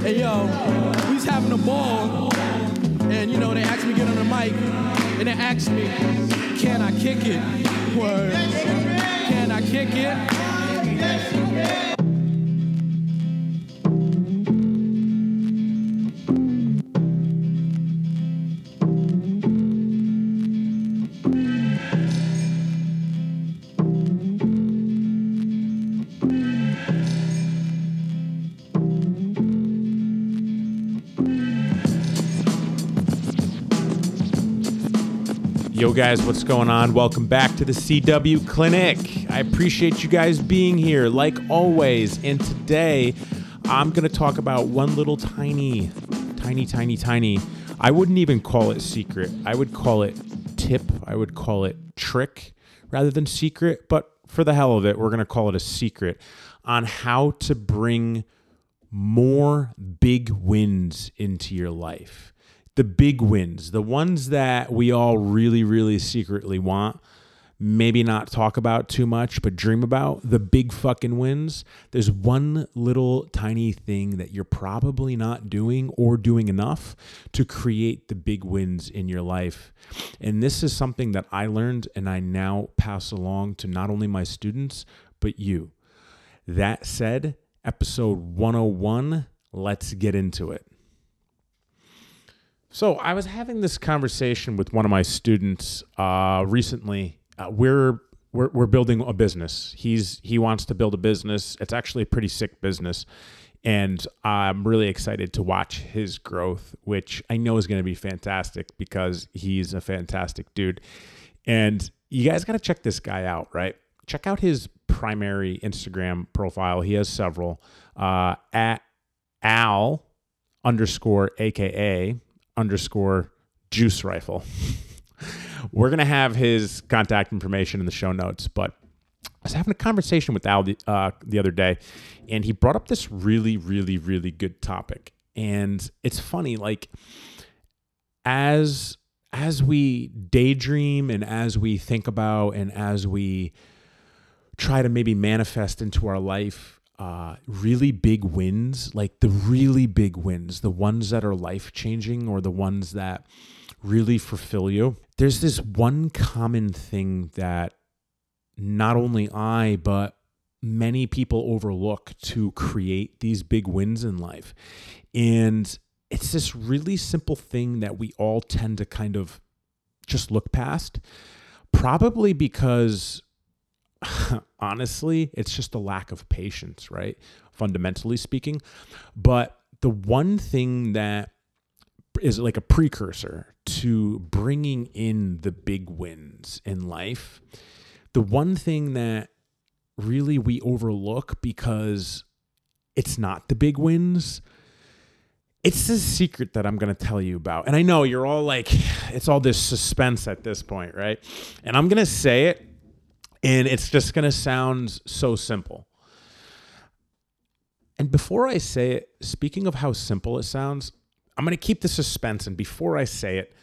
Hey yo, we was having a ball, and you know they asked me to get on the mic, and they asked me, can I kick it? Word. Can I kick it? Guys, what's going on? Welcome back to the CW Clinic. I appreciate you guys being here, like always. And today, I'm going to talk about one little tiny, tiny, tiny, tiny. I wouldn't even call it secret. I would call it tip. I would call it trick rather than secret. But for the hell of it, we're going to call it a secret on how to bring more big wins into your life the big wins, the ones that we all really, really secretly want, maybe not talk about too much, but dream about, the big fucking wins. There's one little tiny thing that you're probably not doing or doing enough to create the big wins in your life. And this is something that I learned and I now pass along to not only my students, but you. That said, episode 101, let's get into it. So I was having this conversation with one of my students uh, recently. Uh, we're, we're we're building a business. He's he wants to build a business. It's actually a pretty sick business, and I'm really excited to watch his growth, which I know is going to be fantastic because he's a fantastic dude. And you guys got to check this guy out, right? Check out his primary Instagram profile. He has several uh, at Al underscore AKA underscore juice rifle. We're going to have his contact information in the show notes, but I was having a conversation with Al the, uh, the other day, and he brought up this really, really, really good topic. And it's funny, like as as we daydream and as we think about and as we try to maybe manifest into our life uh, really big wins, like the really big wins, the ones that are life changing or the ones that really fulfill you, there's this one common thing that not only I, but many people overlook to create these big wins in life. And it's this really simple thing that we all tend to kind of just look past, probably because honestly, it's just a lack of patience, right? Fundamentally speaking. But the one thing that is like a precursor to bringing in the big wins in life, the one thing that really we overlook because it's not the big wins. It's this secret that I'm going to tell you about. And I know you're all like, it's all this suspense at this point, right? And I'm going to say it and it's just going to sound so simple. And before I say it, speaking of how simple it sounds, I'm going to keep the suspense. And before I say it,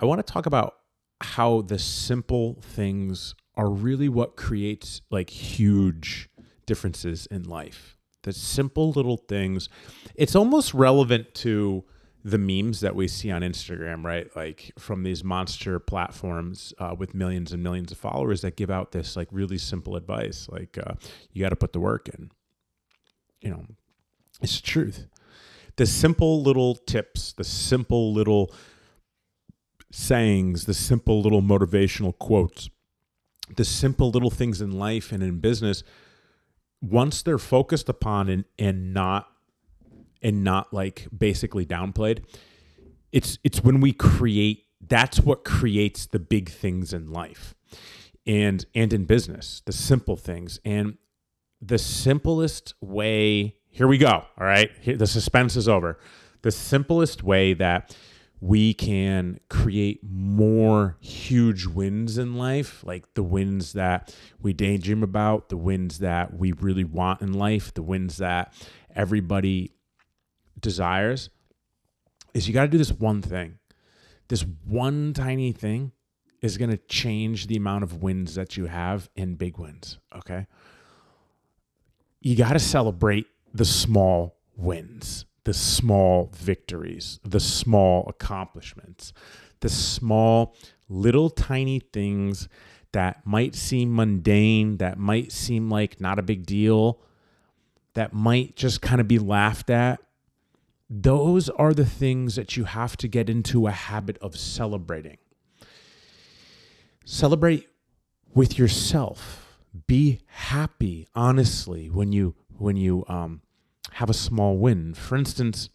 I want to talk about how the simple things are really what creates like huge differences in life. The simple little things. It's almost relevant to the memes that we see on Instagram, right? Like from these monster platforms uh, with millions and millions of followers that give out this like really simple advice, like uh, you got to put the work in. You know, it's the truth. The simple little tips, the simple little sayings, the simple little motivational quotes, the simple little things in life and in business, once they're focused upon and, and not and not like basically downplayed. It's it's when we create that's what creates the big things in life and and in business, the simple things. And the simplest way, here we go. All right. The suspense is over. The simplest way that we can create more huge wins in life, like the wins that we daydream about, the wins that we really want in life, the wins that everybody desires is you got to do this one thing. This one tiny thing is going to change the amount of wins that you have in big wins. Okay. You got to celebrate the small wins the small victories, the small accomplishments, the small little tiny things that might seem mundane, that might seem like not a big deal, that might just kind of be laughed at. Those are the things that you have to get into a habit of celebrating. Celebrate with yourself. Be happy, honestly, when you when you um, have a small win. For instance,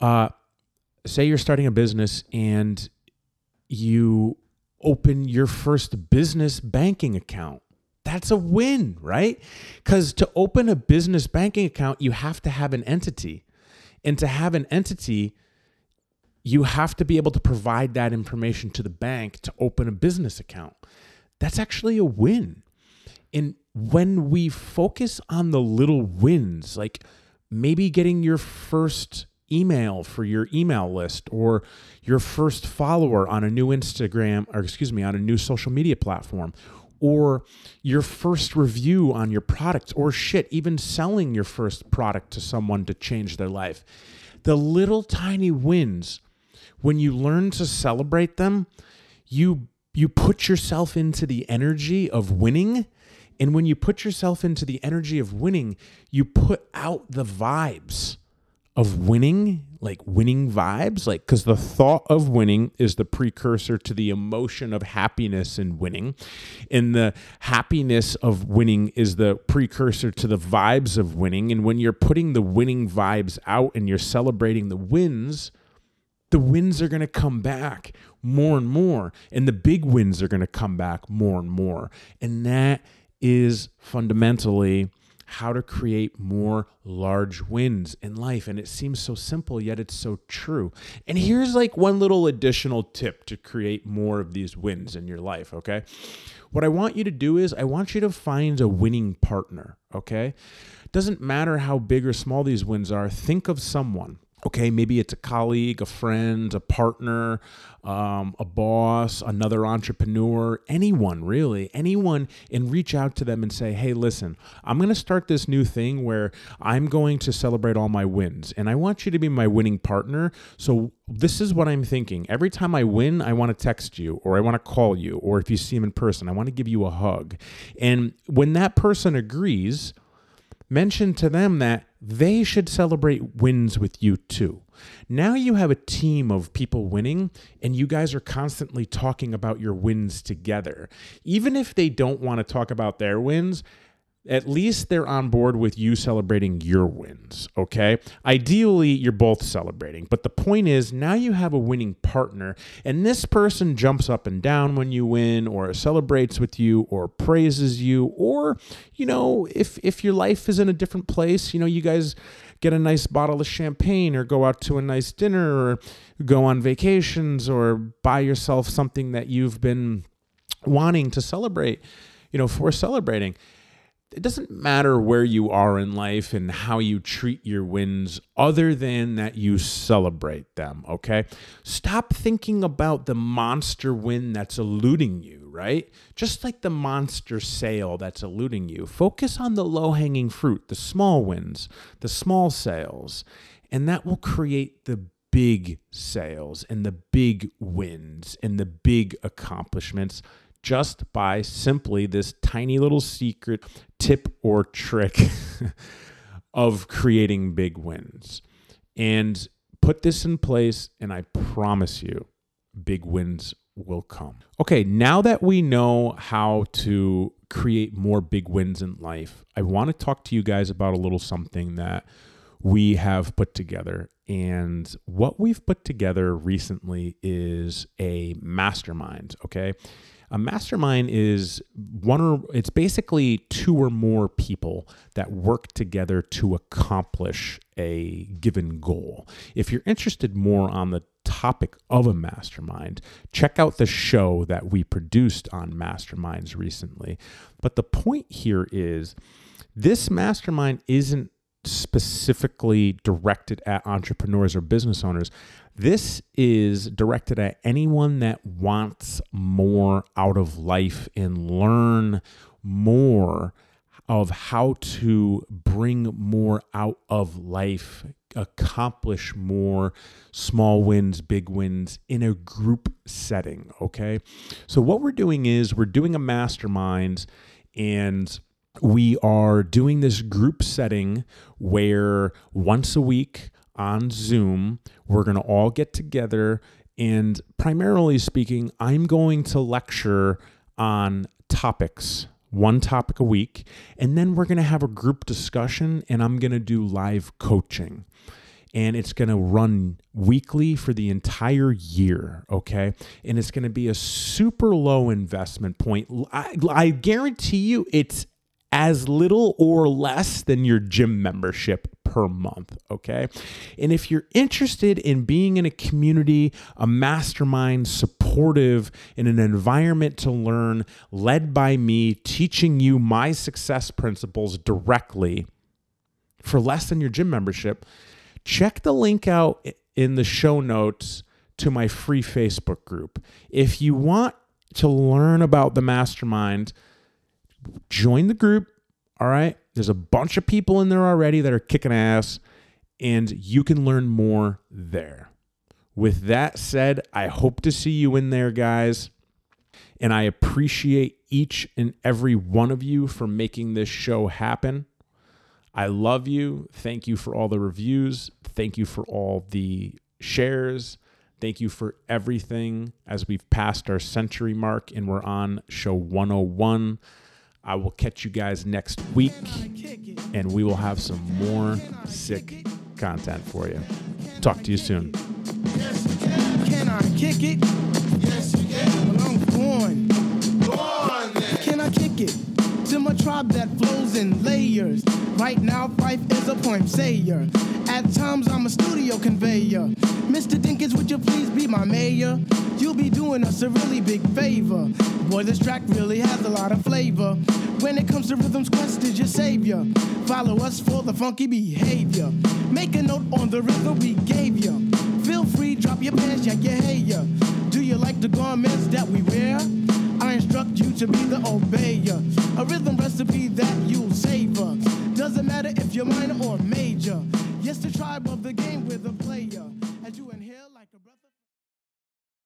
uh, say you're starting a business and you open your first business banking account. That's a win, right? Because to open a business banking account, you have to have an entity. And to have an entity, you have to be able to provide that information to the bank to open a business account. That's actually a win. And when we focus on the little wins, like maybe getting your first email for your email list or your first follower on a new Instagram or excuse me on a new social media platform or your first review on your product or shit even selling your first product to someone to change their life. The little tiny wins when you learn to celebrate them you you put yourself into the energy of winning. And when you put yourself into the energy of winning you put out the vibes of winning, like winning vibes, like because the thought of winning is the precursor to the emotion of happiness in winning, and the happiness of winning is the precursor to the vibes of winning. And when you're putting the winning vibes out and you're celebrating the wins, the wins are going to come back more and more, and the big wins are going to come back more and more, and that is fundamentally how to create more large wins in life. And it seems so simple, yet it's so true. And here's like one little additional tip to create more of these wins in your life, okay? What I want you to do is I want you to find a winning partner, okay? Doesn't matter how big or small these wins are, think of someone okay, maybe it's a colleague, a friend, a partner, um, a boss, another entrepreneur, anyone really, anyone, and reach out to them and say, hey, listen, I'm going to start this new thing where I'm going to celebrate all my wins, and I want you to be my winning partner. So this is what I'm thinking. Every time I win, I want to text you, or I want to call you, or if you see him in person, I want to give you a hug. And when that person agrees, mention to them that they should celebrate wins with you too. Now you have a team of people winning, and you guys are constantly talking about your wins together. Even if they don't want to talk about their wins, at least they're on board with you celebrating your wins, okay? Ideally, you're both celebrating, but the point is now you have a winning partner, and this person jumps up and down when you win, or celebrates with you, or praises you, or, you know, if, if your life is in a different place, you know, you guys get a nice bottle of champagne, or go out to a nice dinner, or go on vacations, or buy yourself something that you've been wanting to celebrate, you know, for celebrating it doesn't matter where you are in life and how you treat your wins other than that you celebrate them, okay? Stop thinking about the monster win that's eluding you, right? Just like the monster sale that's eluding you. Focus on the low hanging fruit, the small wins, the small sales, and that will create the big sales and the big wins and the big accomplishments just by simply this tiny little secret tip or trick of creating big wins. And put this in place, and I promise you, big wins will come. Okay, now that we know how to create more big wins in life, I want to talk to you guys about a little something that we have put together. And what we've put together recently is a mastermind, okay? A mastermind is one or it's basically two or more people that work together to accomplish a given goal. If you're interested more on the topic of a mastermind, check out the show that we produced on masterminds recently. But the point here is this mastermind isn't specifically directed at entrepreneurs or business owners. This is directed at anyone that wants more out of life and learn more of how to bring more out of life, accomplish more small wins, big wins in a group setting. Okay. So, what we're doing is we're doing a mastermind and we are doing this group setting where once a week on Zoom, we're going to all get together. And primarily speaking, I'm going to lecture on topics, one topic a week. And then we're going to have a group discussion and I'm going to do live coaching. And it's going to run weekly for the entire year. Okay. And it's going to be a super low investment point. I, I guarantee you it's as little or less than your gym membership per month. Okay. And if you're interested in being in a community, a mastermind, supportive, in an environment to learn, led by me, teaching you my success principles directly for less than your gym membership, check the link out in the show notes to my free Facebook group. If you want to learn about the mastermind, join the group. All right. There's a bunch of people in there already that are kicking ass, and you can learn more there. With that said, I hope to see you in there, guys. And I appreciate each and every one of you for making this show happen. I love you. Thank you for all the reviews. Thank you for all the shares. Thank you for everything as we've passed our century mark and we're on show 101. I will catch you guys next week and we will have some more sick content for you. Talk to you soon. Can I kick it? Yes, you can. Well, I'm going. Go on, then. Can I kick it? To my tribe that flows in layers. Right now, Fife is a point sayer. At times, I'm a studio conveyor. Mr. Dinkins, would you please be my mayor? You'll be doing us a really big favor. Boy, this track really has a lot of flavor. When it comes to rhythms, Quest is your savior. Follow us for the funky behavior. Make a note on the rhythm we gave you. Feel free, drop your pants, check your hair. Do you like the garments that we wear? I instruct you to be the obeyer. A rhythm recipe that you'll savor. Doesn't matter if you're minor or major. Yes, the tribe of the game with a player.